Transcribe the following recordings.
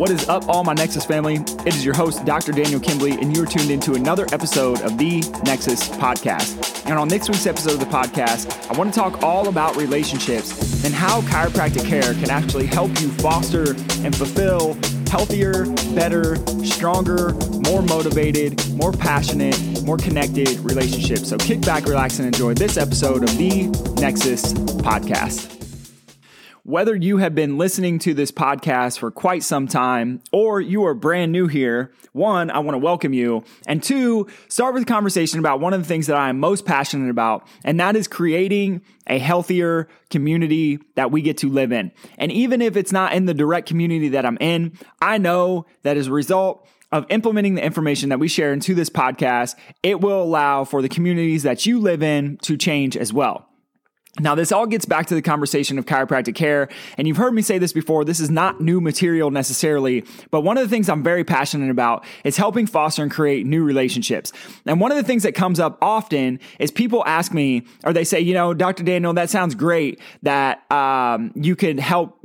What is up, all my Nexus family? It is your host, Dr. Daniel Kimbley, and you're tuned into another episode of the Nexus Podcast. And on next week's episode of the podcast, I want to talk all about relationships and how chiropractic care can actually help you foster and fulfill healthier, better, stronger, more motivated, more passionate, more connected relationships. So kick back, relax, and enjoy this episode of the Nexus Podcast. Whether you have been listening to this podcast for quite some time or you are brand new here, one, I want to welcome you. And two, start with a conversation about one of the things that I am most passionate about, and that is creating a healthier community that we get to live in. And even if it's not in the direct community that I'm in, I know that as a result, of implementing the information that we share into this podcast, it will allow for the communities that you live in to change as well. Now, this all gets back to the conversation of chiropractic care. And you've heard me say this before. This is not new material necessarily, but one of the things I'm very passionate about is helping foster and create new relationships. And one of the things that comes up often is people ask me, or they say, you know, Dr. Daniel, that sounds great that um, you could help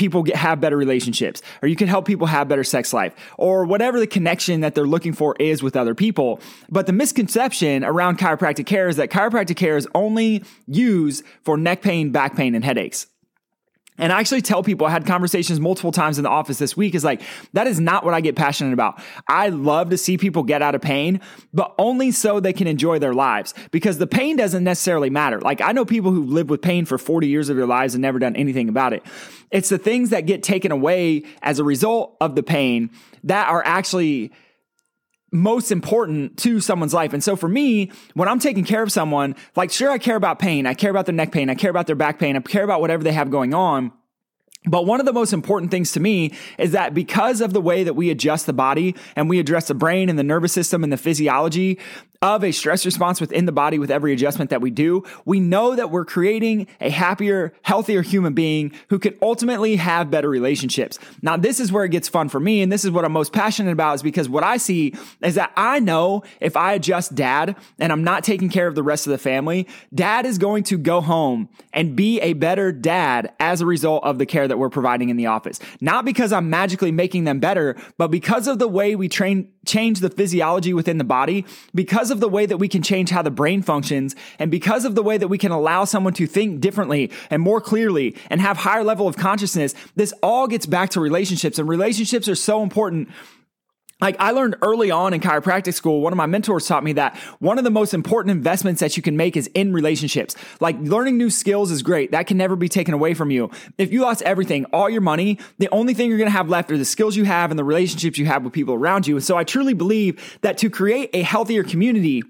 people get, have better relationships or you can help people have better sex life or whatever the connection that they're looking for is with other people. But the misconception around chiropractic care is that chiropractic care is only used for neck pain, back pain, and headaches. And I actually tell people, I had conversations multiple times in the office this week, is like, that is not what I get passionate about. I love to see people get out of pain, but only so they can enjoy their lives because the pain doesn't necessarily matter. Like, I know people who live with pain for 40 years of their lives and never done anything about it. It's the things that get taken away as a result of the pain that are actually most important to someone's life. And so for me, when I'm taking care of someone, like sure, I care about pain. I care about their neck pain. I care about their back pain. I care about whatever they have going on. But one of the most important things to me is that because of the way that we adjust the body and we address the brain and the nervous system and the physiology of a stress response within the body with every adjustment that we do, we know that we're creating a happier, healthier human being who can ultimately have better relationships. Now, this is where it gets fun for me. And this is what I'm most passionate about is because what I see is that I know if I adjust dad and I'm not taking care of the rest of the family, dad is going to go home and be a better dad as a result of the care that we're providing in the office. Not because I'm magically making them better, but because of the way we train, change the physiology within the body, because of the way that we can change how the brain functions, and because of the way that we can allow someone to think differently and more clearly and have higher level of consciousness, this all gets back to relationships. And relationships are so important like I learned early on in chiropractic school, one of my mentors taught me that one of the most important investments that you can make is in relationships. Like learning new skills is great. That can never be taken away from you. If you lost everything, all your money, the only thing you're going to have left are the skills you have and the relationships you have with people around you. So I truly believe that to create a healthier community,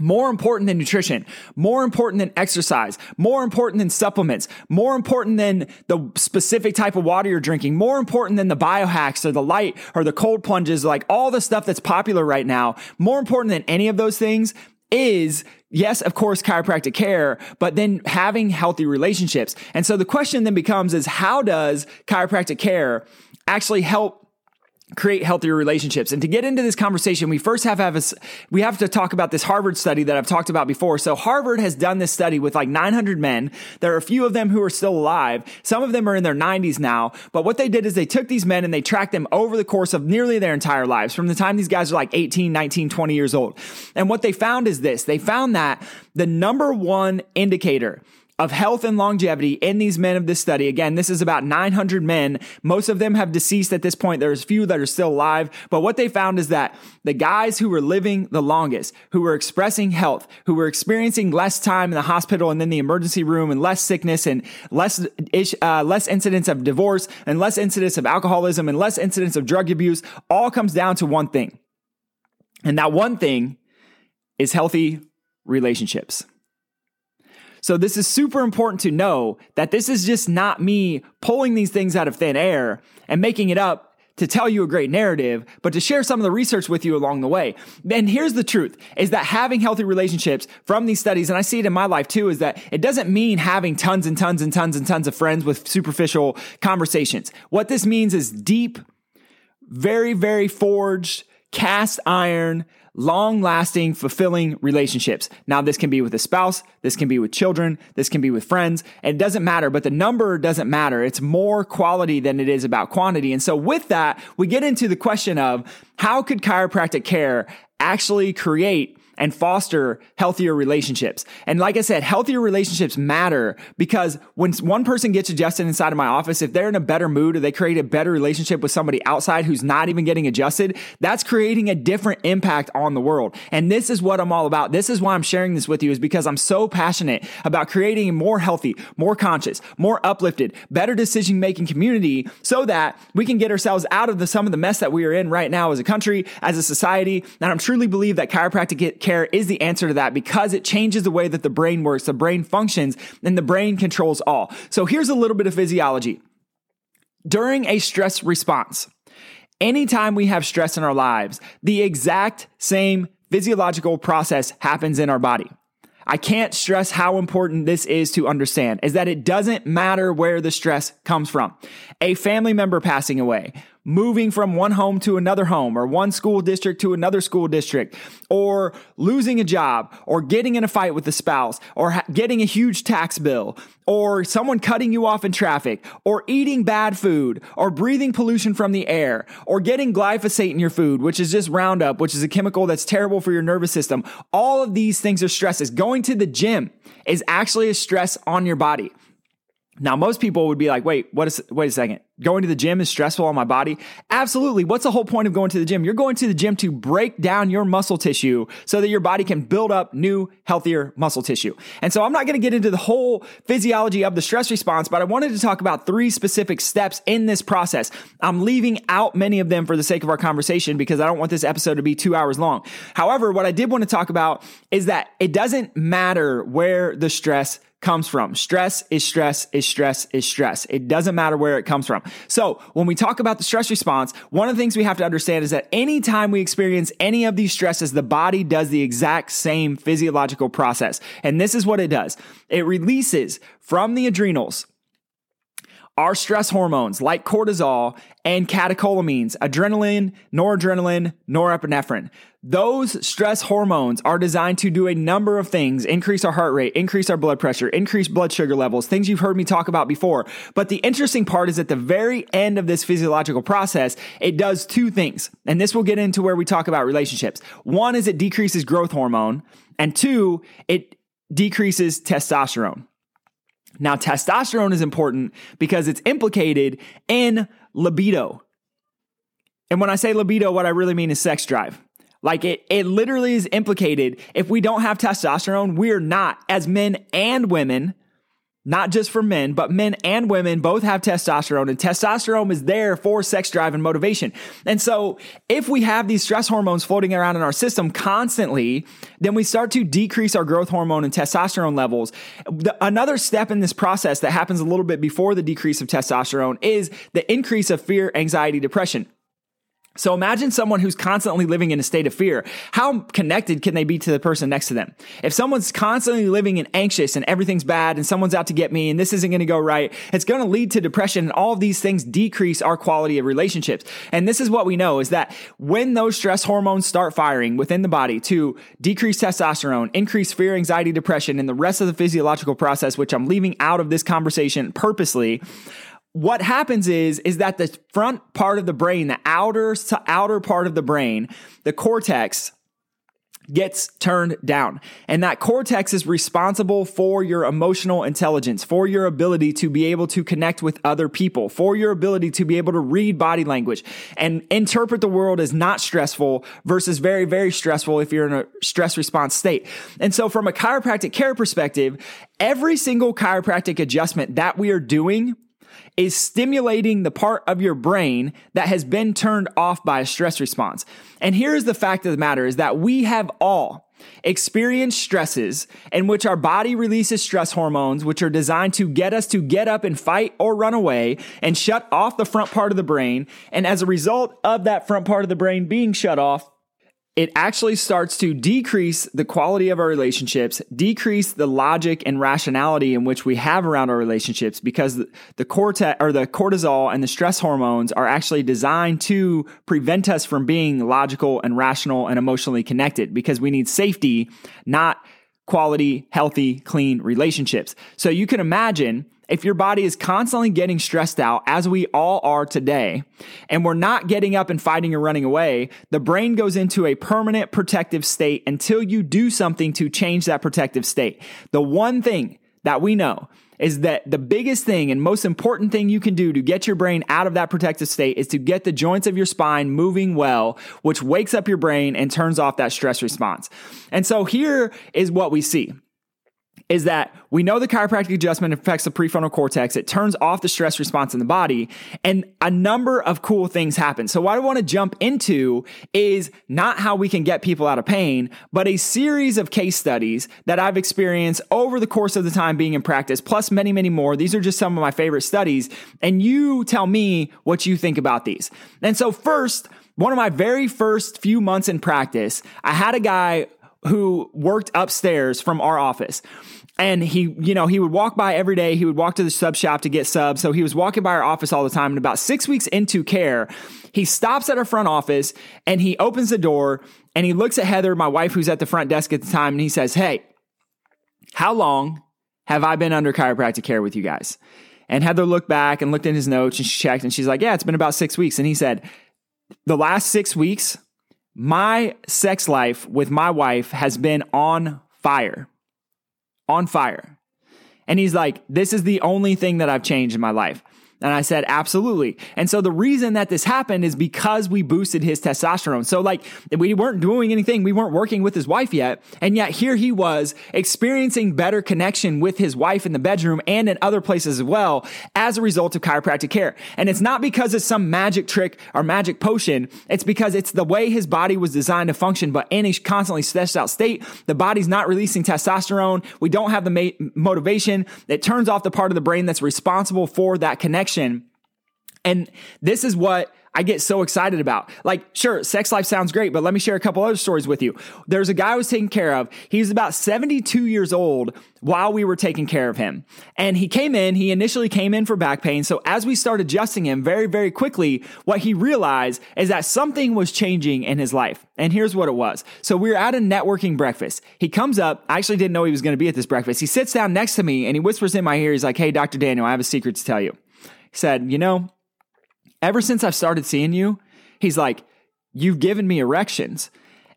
more important than nutrition, more important than exercise, more important than supplements, more important than the specific type of water you're drinking, more important than the biohacks or the light or the cold plunges, like all the stuff that's popular right now, more important than any of those things is yes, of course, chiropractic care, but then having healthy relationships. And so the question then becomes is how does chiropractic care actually help create healthier relationships. And to get into this conversation, we first have, to have a, we have to talk about this Harvard study that I've talked about before. So Harvard has done this study with like 900 men. There are a few of them who are still alive. Some of them are in their 90s now. But what they did is they took these men and they tracked them over the course of nearly their entire lives from the time these guys are like 18, 19, 20 years old. And what they found is this. They found that the number one indicator of health and longevity in these men of this study. Again, this is about 900 men. Most of them have deceased at this point. There's few that are still alive. But what they found is that the guys who were living the longest, who were expressing health, who were experiencing less time in the hospital and then the emergency room and less sickness and less, uh, less incidents of divorce and less incidents of alcoholism and less incidents of drug abuse all comes down to one thing. And that one thing is healthy relationships. So this is super important to know that this is just not me pulling these things out of thin air and making it up to tell you a great narrative, but to share some of the research with you along the way. And here's the truth is that having healthy relationships from these studies, and I see it in my life too, is that it doesn't mean having tons and tons and tons and tons of friends with superficial conversations. What this means is deep, very, very forged, cast iron, long lasting, fulfilling relationships. Now, this can be with a spouse, this can be with children, this can be with friends. It doesn't matter, but the number doesn't matter. It's more quality than it is about quantity. And so with that, we get into the question of how could chiropractic care actually create and foster healthier relationships. And like I said, healthier relationships matter because when one person gets adjusted inside of my office, if they're in a better mood or they create a better relationship with somebody outside who's not even getting adjusted, that's creating a different impact on the world. And this is what I'm all about. This is why I'm sharing this with you is because I'm so passionate about creating a more healthy, more conscious, more uplifted, better decision making community so that we can get ourselves out of the, some of the mess that we are in right now as a country, as a society. And I'm truly believe that chiropractic care is the answer to that because it changes the way that the brain works, the brain functions, and the brain controls all. So here's a little bit of physiology. During a stress response, anytime we have stress in our lives, the exact same physiological process happens in our body. I can't stress how important this is to understand is that it doesn't matter where the stress comes from. A family member passing away, moving from one home to another home or one school district to another school district or losing a job or getting in a fight with a spouse or ha- getting a huge tax bill or someone cutting you off in traffic or eating bad food or breathing pollution from the air or getting glyphosate in your food, which is just Roundup, which is a chemical that's terrible for your nervous system. All of these things are stresses. Going to the gym is actually a stress on your body. Now, most people would be like, wait, what is, wait a second. Going to the gym is stressful on my body? Absolutely. What's the whole point of going to the gym? You're going to the gym to break down your muscle tissue so that your body can build up new, healthier muscle tissue. And so I'm not going to get into the whole physiology of the stress response, but I wanted to talk about three specific steps in this process. I'm leaving out many of them for the sake of our conversation because I don't want this episode to be two hours long. However, what I did want to talk about is that it doesn't matter where the stress comes from. Stress is stress is stress is stress. It doesn't matter where it comes from. So when we talk about the stress response, one of the things we have to understand is that anytime we experience any of these stresses, the body does the exact same physiological process. And this is what it does. It releases from the adrenals our stress hormones like cortisol and catecholamines, adrenaline, noradrenaline, norepinephrine. Those stress hormones are designed to do a number of things increase our heart rate, increase our blood pressure, increase blood sugar levels, things you've heard me talk about before. But the interesting part is at the very end of this physiological process, it does two things. And this will get into where we talk about relationships. One is it decreases growth hormone, and two, it decreases testosterone. Now, testosterone is important because it's implicated in libido. And when I say libido, what I really mean is sex drive. Like it, it literally is implicated. If we don't have testosterone, we're not, as men and women, not just for men, but men and women both have testosterone, and testosterone is there for sex drive and motivation. And so, if we have these stress hormones floating around in our system constantly, then we start to decrease our growth hormone and testosterone levels. The, another step in this process that happens a little bit before the decrease of testosterone is the increase of fear, anxiety, depression. So imagine someone who's constantly living in a state of fear. How connected can they be to the person next to them? If someone's constantly living in anxious and everything's bad and someone's out to get me and this isn't going to go right, it's going to lead to depression and all of these things decrease our quality of relationships. And this is what we know is that when those stress hormones start firing within the body to decrease testosterone, increase fear, anxiety, depression, and the rest of the physiological process, which I'm leaving out of this conversation purposely, what happens is is that the front part of the brain, the outer outer part of the brain, the cortex gets turned down. And that cortex is responsible for your emotional intelligence, for your ability to be able to connect with other people, for your ability to be able to read body language and interpret the world as not stressful versus very, very stressful if you're in a stress response state. And so from a chiropractic care perspective, every single chiropractic adjustment that we are doing is stimulating the part of your brain that has been turned off by a stress response. And here's the fact of the matter is that we have all experienced stresses in which our body releases stress hormones, which are designed to get us to get up and fight or run away and shut off the front part of the brain. And as a result of that front part of the brain being shut off, it actually starts to decrease the quality of our relationships, decrease the logic and rationality in which we have around our relationships because the cortex or the cortisol and the stress hormones are actually designed to prevent us from being logical and rational and emotionally connected because we need safety, not quality, healthy, clean relationships. So you can imagine if your body is constantly getting stressed out, as we all are today, and we're not getting up and fighting or running away, the brain goes into a permanent protective state until you do something to change that protective state. The one thing that we know is that the biggest thing and most important thing you can do to get your brain out of that protective state is to get the joints of your spine moving well, which wakes up your brain and turns off that stress response. And so here is what we see is that we know the chiropractic adjustment affects the prefrontal cortex. It turns off the stress response in the body, and a number of cool things happen. So, what I want to jump into is not how we can get people out of pain, but a series of case studies that I've experienced over the course of the time being in practice, plus many, many more. These are just some of my favorite studies, and you tell me what you think about these. And so, first, one of my very first few months in practice, I had a guy who worked upstairs from our office. And he, you know, he would walk by every day. He would walk to the sub shop to get subs. So he was walking by our office all the time. And about six weeks into care, he stops at our front office and he opens the door and he looks at Heather, my wife, who's at the front desk at the time, and he says, Hey, how long have I been under chiropractic care with you guys? And Heather looked back and looked in his notes and she checked and she's like, Yeah, it's been about six weeks. And he said, The last six weeks, my sex life with my wife has been on fire on fire. And he's like, This is the only thing that I've changed in my life. And I said, absolutely. And so the reason that this happened is because we boosted his testosterone. So like we weren't doing anything. We weren't working with his wife yet. And yet here he was experiencing better connection with his wife in the bedroom and in other places as well as a result of chiropractic care. And it's not because it's some magic trick or magic potion. It's because it's the way his body was designed to function. But in a constantly stressed out state, the body's not releasing testosterone. We don't have the ma- motivation. It turns off the part of the brain that's responsible for that connection connection. And this is what I get so excited about. Like, sure, sex life sounds great, but let me share a couple other stories with you. There's a guy I was taking care of. He was about 72 years old while we were taking care of him. And he came in, he initially came in for back pain. So as we started adjusting him very, very quickly, what he realized is that something was changing in his life. And here's what it was. So we were at a networking breakfast. He comes up. I actually didn't know he was going to be at this breakfast. He sits down next to me and he whispers in my ear. He's like, Hey, Dr. Daniel, I have a secret to tell you said, You know, ever since I've started seeing you, he's like, You've given me erections.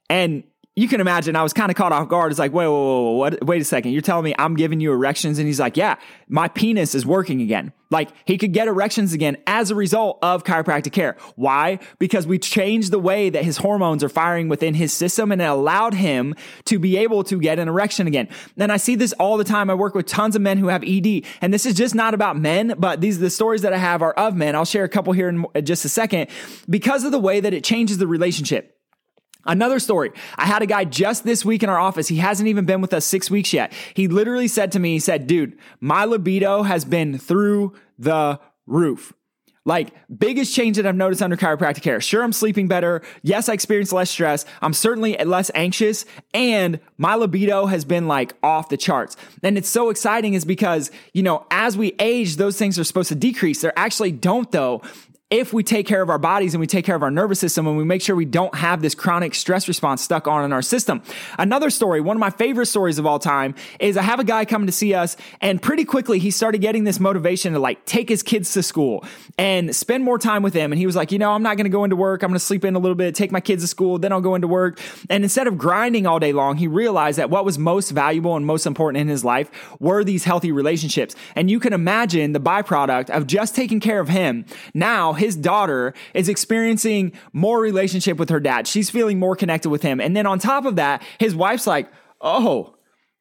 And you can imagine I was kind of caught off guard. It's like, wait, wait, wait, wait, wait a second. You're telling me I'm giving you erections? And he's like, yeah, my penis is working again. Like he could get erections again as a result of chiropractic care. Why? Because we changed the way that his hormones are firing within his system and it allowed him to be able to get an erection again. And I see this all the time. I work with tons of men who have ED and this is just not about men, but these, the stories that I have are of men. I'll share a couple here in just a second because of the way that it changes the relationship. Another story. I had a guy just this week in our office. He hasn't even been with us six weeks yet. He literally said to me, he said, dude, my libido has been through the roof. Like, biggest change that I've noticed under chiropractic care. Sure, I'm sleeping better. Yes, I experience less stress. I'm certainly less anxious and my libido has been like off the charts. And it's so exciting is because, you know, as we age, those things are supposed to decrease. They actually don't though if we take care of our bodies and we take care of our nervous system and we make sure we don't have this chronic stress response stuck on in our system. Another story, one of my favorite stories of all time is I have a guy coming to see us and pretty quickly he started getting this motivation to like take his kids to school and spend more time with them. And he was like, you know, I'm not going to go into work. I'm going to sleep in a little bit, take my kids to school, then I'll go into work. And instead of grinding all day long, he realized that what was most valuable and most important in his life were these healthy relationships. And you can imagine the byproduct of just taking care of him. Now his daughter is experiencing more relationship with her dad. She's feeling more connected with him. And then on top of that, his wife's like, oh,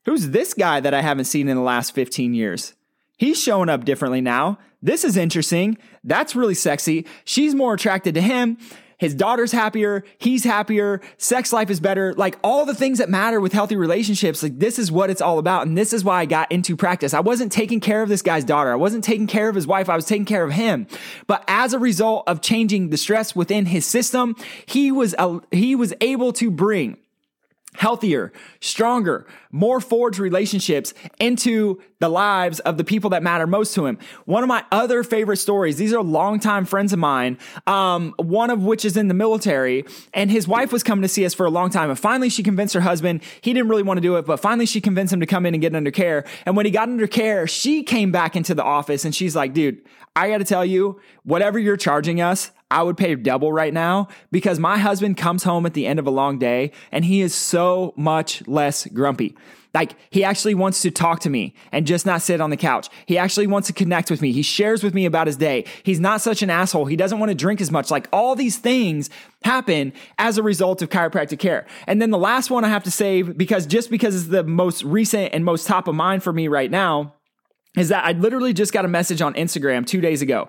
who's this guy that I haven't seen in the last 15 years? He's showing up differently now. This is interesting. That's really sexy. She's more attracted to him. His daughter's happier, he's happier, sex life is better, like all the things that matter with healthy relationships. Like this is what it's all about. And this is why I got into practice. I wasn't taking care of this guy's daughter. I wasn't taking care of his wife. I was taking care of him. But as a result of changing the stress within his system, he was, uh, he was able to bring healthier, stronger, more forged relationships into the lives of the people that matter most to him. One of my other favorite stories, these are longtime friends of mine, um, one of which is in the military, and his wife was coming to see us for a long time. And finally, she convinced her husband, he didn't really want to do it, but finally, she convinced him to come in and get under care. And when he got under care, she came back into the office and she's like, dude, I got to tell you, whatever you're charging us, I would pay double right now because my husband comes home at the end of a long day and he is so much less grumpy. Like he actually wants to talk to me and just not sit on the couch. He actually wants to connect with me. He shares with me about his day. He's not such an asshole. He doesn't want to drink as much. Like all these things happen as a result of chiropractic care. And then the last one I have to save because just because it's the most recent and most top of mind for me right now is that I literally just got a message on Instagram two days ago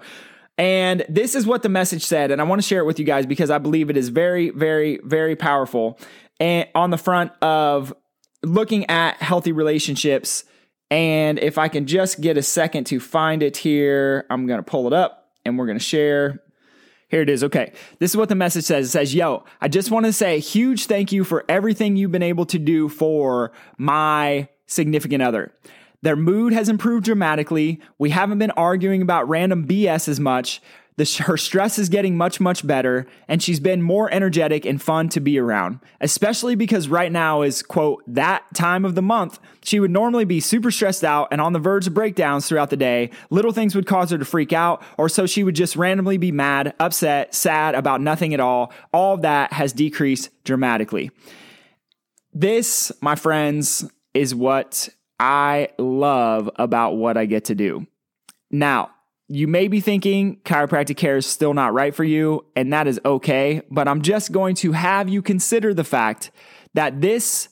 and this is what the message said. And I want to share it with you guys because I believe it is very, very, very powerful. And on the front of looking at healthy relationships. And if I can just get a second to find it here, I'm going to pull it up and we're going to share. Here it is. Okay. This is what the message says. It says, Yo, I just want to say a huge thank you for everything you've been able to do for my significant other. Their mood has improved dramatically. We haven't been arguing about random BS as much. The, her stress is getting much, much better, and she's been more energetic and fun to be around, especially because right now is, quote, that time of the month. She would normally be super stressed out and on the verge of breakdowns throughout the day. Little things would cause her to freak out, or so she would just randomly be mad, upset, sad about nothing at all. All of that has decreased dramatically. This, my friends, is what I love about what I get to do. Now, you may be thinking chiropractic care is still not right for you, and that is okay, but I'm just going to have you consider the fact that this,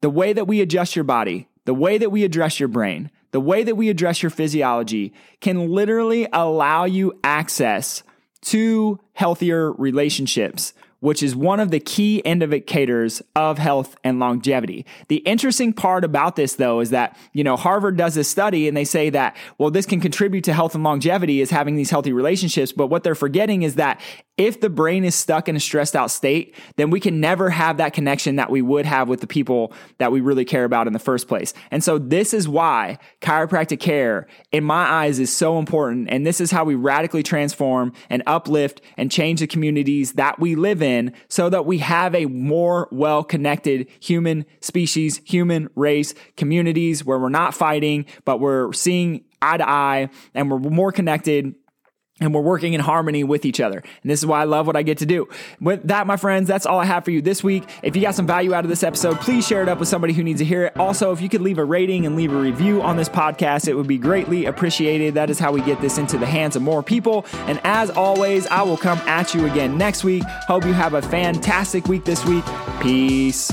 the way that we adjust your body, the way that we address your brain, the way that we address your physiology can literally allow you access to healthier relationships which is one of the key indicators of health and longevity. The interesting part about this though is that, you know, Harvard does this study and they say that, well, this can contribute to health and longevity is having these healthy relationships. But what they're forgetting is that if the brain is stuck in a stressed out state, then we can never have that connection that we would have with the people that we really care about in the first place. And so this is why chiropractic care, in my eyes, is so important. And this is how we radically transform and uplift and change the communities that we live in so that we have a more well connected human species, human race, communities where we're not fighting, but we're seeing eye to eye and we're more connected and we're working in harmony with each other. And this is why I love what I get to do. With that, my friends, that's all I have for you this week. If you got some value out of this episode, please share it up with somebody who needs to hear it. Also, if you could leave a rating and leave a review on this podcast, it would be greatly appreciated. That is how we get this into the hands of more people. And as always, I will come at you again next week. Hope you have a fantastic week this week. Peace.